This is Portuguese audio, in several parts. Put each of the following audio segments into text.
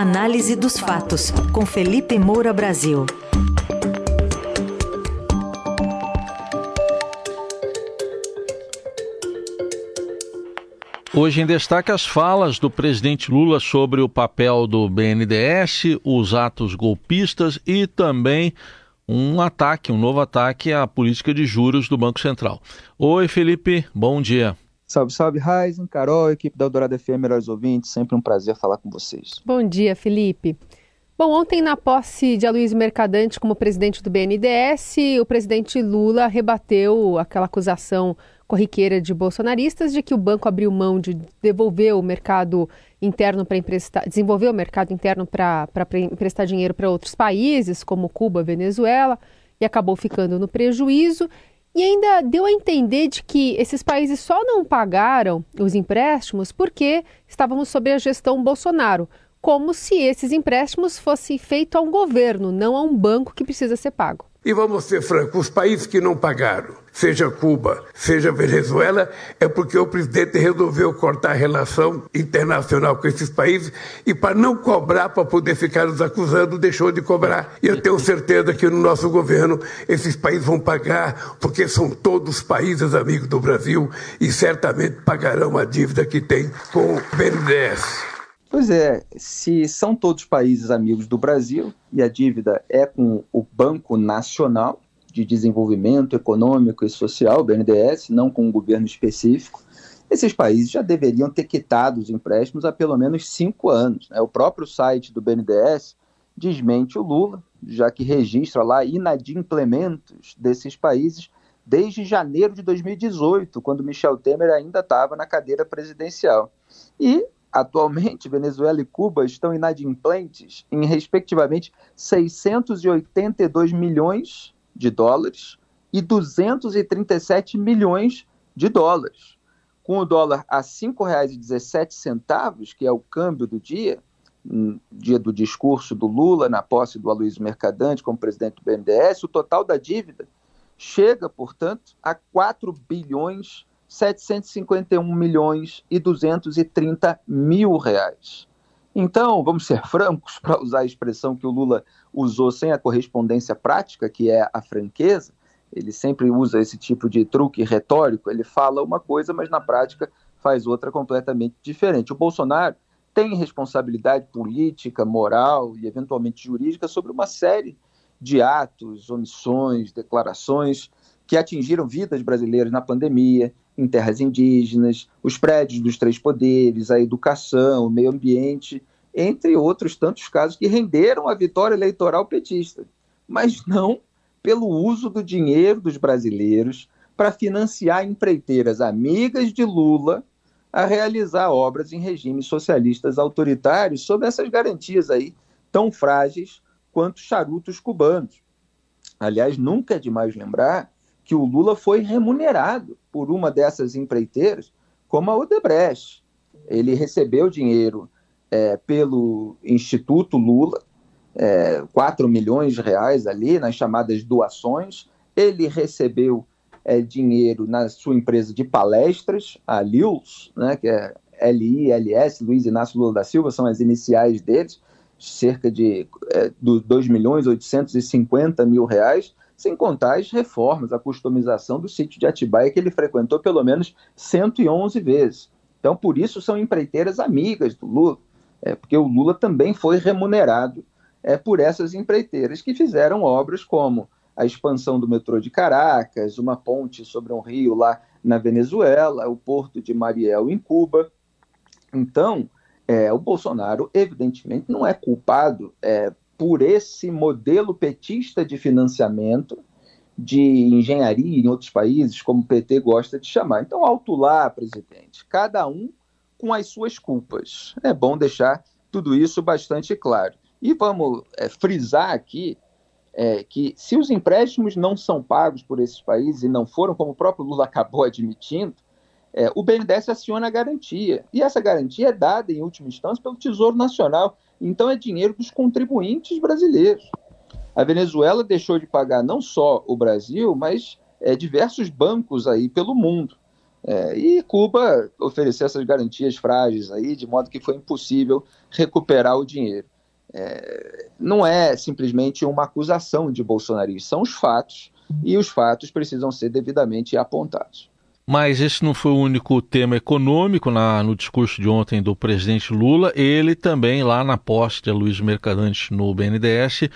Análise dos fatos, com Felipe Moura Brasil. Hoje em destaque as falas do presidente Lula sobre o papel do BNDES, os atos golpistas e também um ataque, um novo ataque à política de juros do Banco Central. Oi, Felipe, bom dia. Salve, salve, Raizen, Carol, equipe da Eldorado FM, melhores ouvintes, sempre um prazer falar com vocês. Bom dia, Felipe. Bom, ontem, na posse de Aloysio Mercadante como presidente do BNDES, o presidente Lula rebateu aquela acusação corriqueira de bolsonaristas de que o banco abriu mão de devolver o mercado interno para emprestar, desenvolver o mercado interno para emprestar dinheiro para outros países, como Cuba, Venezuela, e acabou ficando no prejuízo. E ainda deu a entender de que esses países só não pagaram os empréstimos porque estávamos sob a gestão Bolsonaro, como se esses empréstimos fossem feitos a um governo, não a um banco que precisa ser pago. E vamos ser francos, os países que não pagaram, seja Cuba, seja Venezuela, é porque o presidente resolveu cortar a relação internacional com esses países e para não cobrar, para poder ficar nos acusando, deixou de cobrar. E eu tenho certeza que no nosso governo esses países vão pagar, porque são todos países amigos do Brasil e certamente pagarão a dívida que tem com o BNDES. Pois é, se são todos países amigos do Brasil e a dívida é com o Banco Nacional de Desenvolvimento Econômico e Social, BNDES, não com um governo específico, esses países já deveriam ter quitado os empréstimos há pelo menos cinco anos. Né? O próprio site do BNDES desmente o Lula, já que registra lá inadimplementos desses países desde janeiro de 2018, quando Michel Temer ainda estava na cadeira presidencial. E Atualmente, Venezuela e Cuba estão inadimplentes em, respectivamente, 682 milhões de dólares e 237 milhões de dólares. Com o dólar a R$ 5,17, que é o câmbio do dia, no dia do discurso do Lula na posse do Aloysio Mercadante como presidente do BNDES, o total da dívida chega, portanto, a 4 bilhões 751 milhões e 230 mil reais. Então, vamos ser francos, para usar a expressão que o Lula usou sem a correspondência prática, que é a franqueza, ele sempre usa esse tipo de truque retórico, ele fala uma coisa, mas na prática faz outra completamente diferente. O Bolsonaro tem responsabilidade política, moral e eventualmente jurídica sobre uma série de atos, omissões, declarações que atingiram vidas brasileiras na pandemia, em terras indígenas, os prédios dos três poderes, a educação, o meio ambiente, entre outros tantos casos que renderam a vitória eleitoral petista, mas não pelo uso do dinheiro dos brasileiros para financiar empreiteiras amigas de Lula a realizar obras em regimes socialistas autoritários sob essas garantias aí tão frágeis quanto charutos cubanos. Aliás, nunca é demais lembrar que o Lula foi remunerado por uma dessas empreiteiras, como a Odebrecht. Ele recebeu dinheiro é, pelo Instituto Lula, é, 4 milhões de reais ali nas chamadas doações. Ele recebeu é, dinheiro na sua empresa de palestras, a LILS, né, que é L-I-L-S, Luiz Inácio Lula da Silva, são as iniciais deles, cerca de é, 2 milhões 850 mil reais sem contar as reformas, a customização do sítio de Atibaia, que ele frequentou pelo menos 111 vezes. Então, por isso, são empreiteiras amigas do Lula, é, porque o Lula também foi remunerado é, por essas empreiteiras que fizeram obras como a expansão do metrô de Caracas, uma ponte sobre um rio lá na Venezuela, o porto de Mariel em Cuba. Então, é, o Bolsonaro, evidentemente, não é culpado é, por esse modelo petista de financiamento de engenharia em outros países, como o PT gosta de chamar. Então, alto lá, presidente, cada um com as suas culpas. É bom deixar tudo isso bastante claro. E vamos é, frisar aqui é, que se os empréstimos não são pagos por esses países e não foram, como o próprio Lula acabou admitindo, é, o BNDES aciona a garantia. E essa garantia é dada, em última instância, pelo Tesouro Nacional. Então é dinheiro dos contribuintes brasileiros. A Venezuela deixou de pagar não só o Brasil, mas é, diversos bancos aí pelo mundo. É, e Cuba ofereceu essas garantias frágeis aí, de modo que foi impossível recuperar o dinheiro. É, não é simplesmente uma acusação de bolsonarismo, são os fatos, e os fatos precisam ser devidamente apontados. Mas esse não foi o único tema econômico na, no discurso de ontem do presidente Lula. Ele também, lá na posse de Luiz Mercadante no BNDES,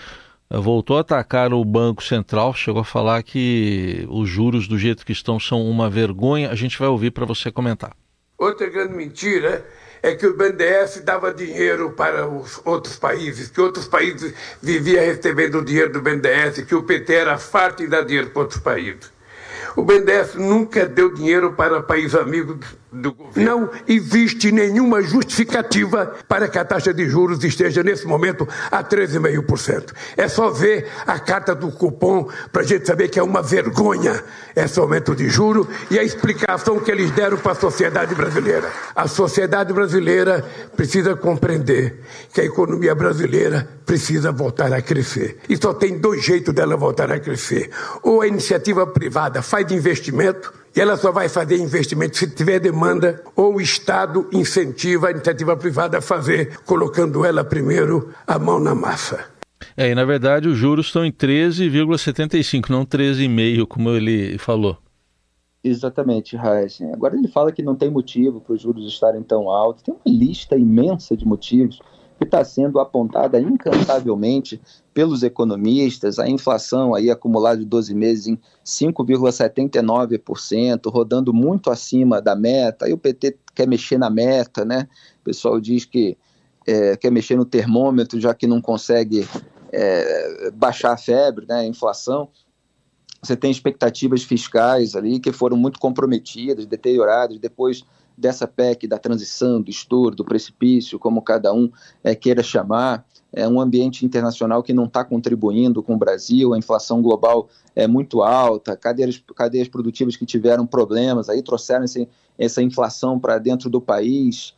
voltou a atacar o Banco Central, chegou a falar que os juros do jeito que estão são uma vergonha. A gente vai ouvir para você comentar. Outra grande mentira é que o BNDES dava dinheiro para os outros países, que outros países viviam recebendo dinheiro do BNDES, que o PT era farto em dar dinheiro para outros países. O BNDES nunca deu dinheiro para países amigos do governo. Não existe nenhuma justificativa para que a taxa de juros esteja nesse momento a 13,5%. É só ver a carta do cupom para a gente saber que é uma vergonha esse aumento de juros e a explicação que eles deram para a sociedade brasileira. A sociedade brasileira precisa compreender que a economia brasileira precisa voltar a crescer. E só tem dois jeitos dela voltar a crescer. Ou a iniciativa privada faz investimento e ela só vai fazer investimento se tiver demanda ou o Estado incentiva a iniciativa privada a fazer, colocando ela primeiro a mão na massa. É, e na verdade os juros estão em 13,75, não 13,5, como ele falou. Exatamente, Heisen. Agora ele fala que não tem motivo para os juros estarem tão altos. Tem uma lista imensa de motivos que está sendo apontada incansavelmente pelos economistas, a inflação aí acumulada de 12 meses em 5,79%, rodando muito acima da meta, aí o PT quer mexer na meta, né? O pessoal diz que é, quer mexer no termômetro, já que não consegue é, baixar a febre, né, a inflação. Você tem expectativas fiscais ali que foram muito comprometidas, deterioradas, depois dessa PEC da transição, do estouro, do precipício, como cada um é, queira chamar. É um ambiente internacional que não está contribuindo com o Brasil, a inflação global é muito alta, cadeias, cadeias produtivas que tiveram problemas, aí trouxeram esse, essa inflação para dentro do país.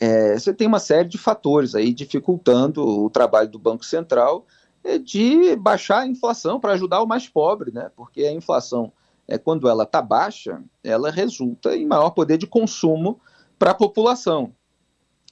É, você tem uma série de fatores aí dificultando o trabalho do Banco Central é, de baixar a inflação para ajudar o mais pobre, né? porque a inflação é, quando ela está baixa, ela resulta em maior poder de consumo para a população.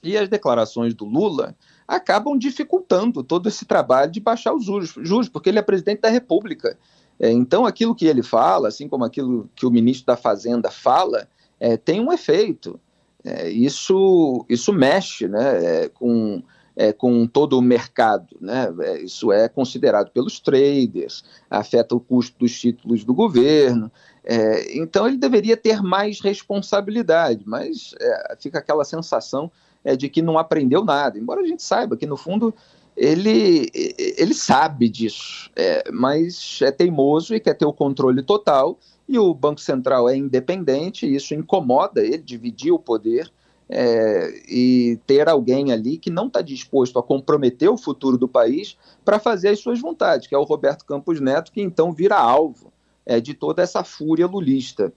E as declarações do Lula acabam dificultando todo esse trabalho de baixar os juros, juros porque ele é presidente da República. É, então, aquilo que ele fala, assim como aquilo que o ministro da Fazenda fala, é, tem um efeito. É, isso, isso mexe né, é, com é, com todo o mercado. Né? É, isso é considerado pelos traders, afeta o custo dos títulos do governo. É, então ele deveria ter mais responsabilidade, mas é, fica aquela sensação é, de que não aprendeu nada, embora a gente saiba que no fundo ele, ele sabe disso, é, mas é teimoso e quer ter o controle total, e o Banco Central é independente, e isso incomoda ele, dividir o poder, é, e ter alguém ali que não está disposto a comprometer o futuro do país para fazer as suas vontades, que é o Roberto Campos Neto, que então vira alvo é, de toda essa fúria lulista.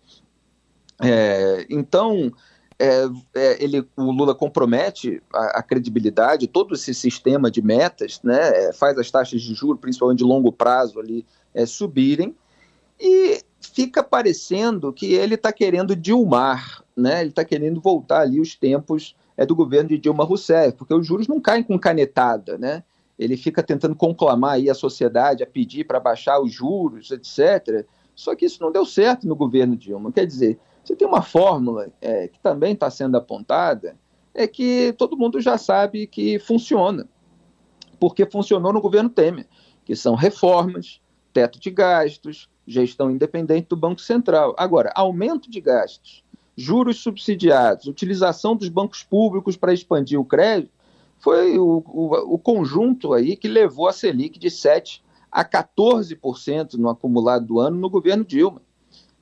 É, então, é, é, ele, o Lula compromete a, a, credibilidade, todo esse sistema de metas, né, é, faz as taxas de juros, principalmente de longo prazo, ali, subirem, e fica parecendo que ele está querendo Dilmar, né? Ele está querendo voltar ali os tempos é, do governo de Dilma Rousseff, porque os juros não caem com canetada, né? Ele fica tentando conclamar aí a sociedade a pedir para baixar os juros, etc. Só que isso não deu certo no governo Dilma. Quer dizer, você tem uma fórmula é, que também está sendo apontada, é que todo mundo já sabe que funciona, porque funcionou no governo Temer, que são reformas, teto de gastos, gestão independente do Banco Central. Agora, aumento de gastos juros subsidiados, utilização dos bancos públicos para expandir o crédito, foi o, o, o, conjunto aí que levou a Selic de 7% a 14% no acumulado do ano no governo Dilma.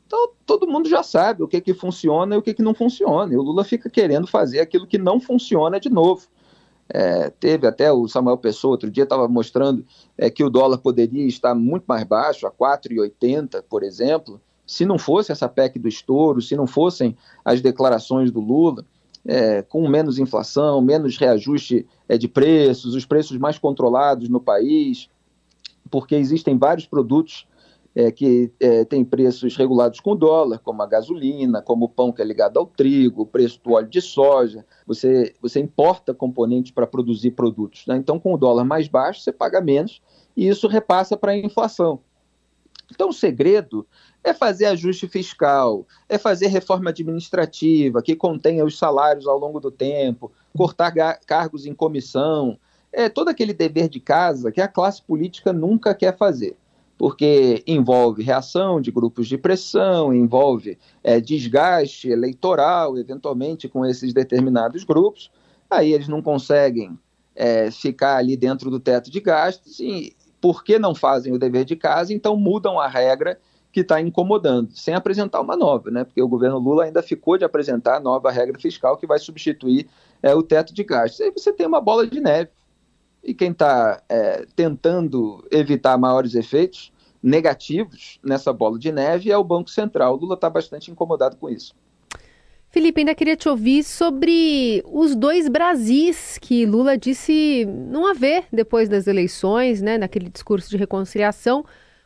Então, todo mundo já sabe o que, que funciona e o que, que não funciona. E o Lula fica querendo fazer aquilo que não funciona de novo. É, teve até o Samuel Pessoa, outro dia estava mostrando é, que o dólar poderia estar muito mais baixo, a 4,80, por exemplo, se não fosse essa PEC do estouro, se não fossem as declarações do Lula, é, com menos inflação, menos reajuste é, de preços, os preços mais controlados no país, porque existem vários produtos é, que é, tem preços regulados com dólar, como a gasolina, como o pão que é ligado ao trigo, o preço do óleo de soja. Você, você importa componentes para produzir produtos. Né? Então, com o dólar mais baixo, você paga menos e isso repassa para a inflação. Então, o segredo é fazer ajuste fiscal, é fazer reforma administrativa que contenha os salários ao longo do tempo, cortar cargos em comissão, é todo aquele dever de casa que a classe política nunca quer fazer, porque envolve reação de grupos de pressão, envolve é, desgaste eleitoral, eventualmente, com esses determinados grupos. Aí eles não conseguem é, ficar ali dentro do teto de gastos e, porque não fazem o dever de casa, então mudam a regra que está incomodando, sem apresentar uma nova, né? Porque o governo Lula ainda ficou de apresentar a nova regra fiscal que vai substituir é, o teto de gastos. Aí você tem uma bola de neve. E quem está é, tentando evitar maiores efeitos negativos nessa bola de neve é o Banco Central. O Lula está bastante incomodado com isso. Felipe, ainda queria te ouvir sobre os dois Brasis que Lula disse não haver depois das eleições, né, naquele discurso de reconciliação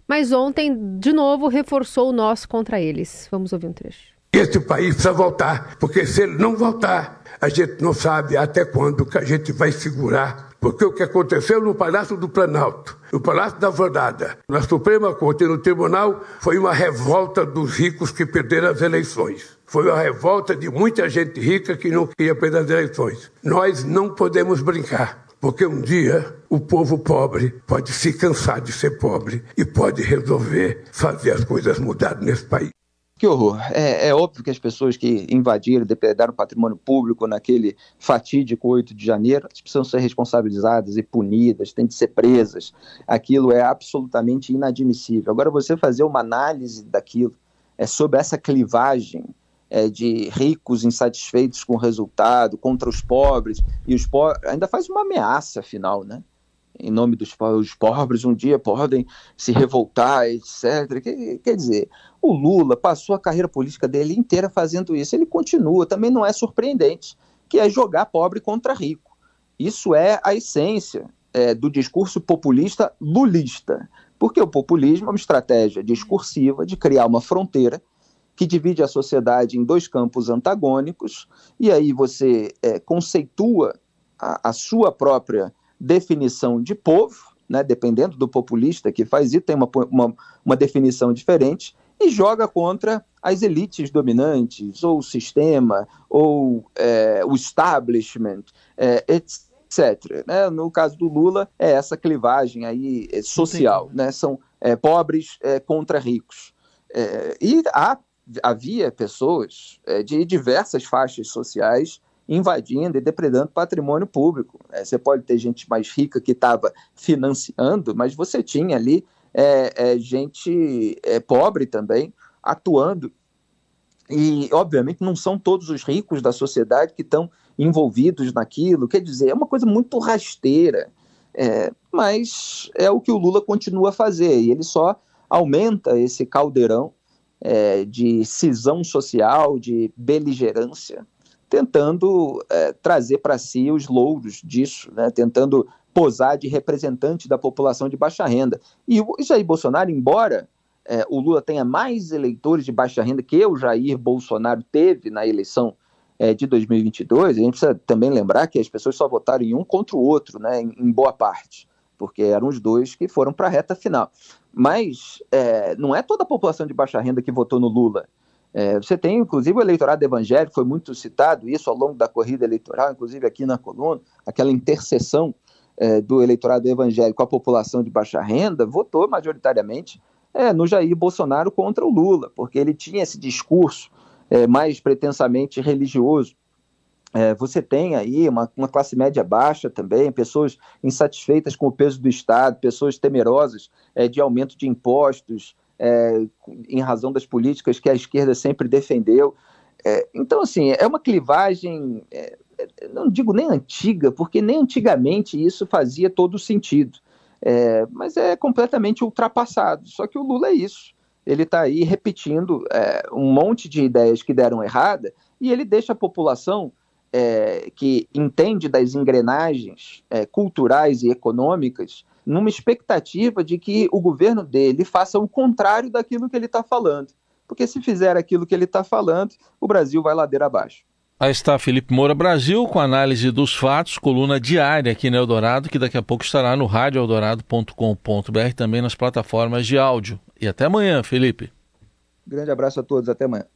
mas ontem, de novo, reforçou o nosso contra eles. Vamos ouvir um trecho. Esse país precisa voltar, porque se ele não voltar, a gente não sabe até quando que a gente vai segurar. Porque o que aconteceu no Palácio do Planalto, no Palácio da Alvorada, na Suprema Corte e no Tribunal, foi uma revolta dos ricos que perderam as eleições. Foi uma revolta de muita gente rica que não queria perder as eleições. Nós não podemos brincar. Porque um dia o povo pobre pode se cansar de ser pobre e pode resolver fazer as coisas mudarem nesse país. Que horror. É, é, óbvio que as pessoas que invadiram, depredaram o patrimônio público naquele fatídico 8 de janeiro, precisam ser responsabilizadas e punidas, têm de ser presas. Aquilo é absolutamente inadmissível. Agora, você fazer uma análise daquilo é sobre essa clivagem é, de ricos insatisfeitos com o resultado, contra os pobres, e os pobres ainda faz uma ameaça final, né? Em nome dos os pobres, um dia podem se revoltar, etc. Quer, dizer, o Lula passou a carreira política dele inteira fazendo isso. Ele continua, também não é surpreendente, que é jogar pobre contra rico. Isso é a essência é, do discurso populista lulista. Porque o populismo é uma estratégia discursiva de criar uma fronteira que divide a sociedade em dois campos antagônicos, e aí você é, conceitua a, a, sua própria definição de povo, né, dependendo do populista que faz isso, tem uma, uma, uma definição diferente, e joga contra as elites dominantes, ou o sistema, ou é, o establishment, é, etc. Né? No caso do Lula, é essa clivagem aí é, social, né? são é, pobres é, contra ricos. É, e há havia pessoas de diversas faixas sociais invadindo e depredando patrimônio público. É, você pode ter gente mais rica que estava financiando, mas você tinha ali é, é gente é, pobre também atuando. E, obviamente, não são todos os ricos da sociedade que estão envolvidos naquilo. Quer dizer, é uma coisa muito rasteira. É, mas é o que o Lula continua a fazer, e ele só aumenta esse caldeirão é, de cisão social, de beligerância, tentando é, trazer para si os louros disso, né, tentando posar de representante da população de baixa renda. E o Jair Bolsonaro, embora é, o Lula tenha mais eleitores de baixa renda que o Jair Bolsonaro teve na eleição é, de 2022, a gente precisa também lembrar que as pessoas só votaram em um contra o outro, né, em, em boa parte, porque eram os dois que foram para a reta final. Mas é, não é toda a população de baixa renda que votou no Lula. É, você tem, inclusive, o eleitorado evangélico, foi muito citado isso ao longo da corrida eleitoral, inclusive aqui na coluna, aquela interseção é, do eleitorado evangélico com a população de baixa renda, votou majoritariamente é, no Jair Bolsonaro contra o Lula, porque ele tinha esse discurso é, mais pretensamente religioso. É, você tem aí uma, uma, classe média baixa também, pessoas insatisfeitas com o peso do Estado, pessoas temerosas é, de aumento de impostos é, em razão das políticas que a esquerda sempre defendeu. É, então, assim, é uma clivagem, é, é, não digo nem antiga, porque nem antigamente isso fazia todo sentido, mas é completamente ultrapassado. Só que o Lula é isso. Ele está aí repetindo um monte de ideias que deram errada e ele deixa a população é, que entende das engrenagens é, culturais e econômicas numa expectativa de que o governo dele faça o contrário daquilo que ele está falando. Porque se fizer aquilo que ele está falando, o Brasil vai ladeira abaixo. Aí está Felipe Moura Brasil com análise dos fatos, coluna diária aqui no Eldorado, que daqui a pouco estará no radioeldorado.com.br também nas plataformas de áudio. E até amanhã, Felipe. Grande abraço a todos, até amanhã.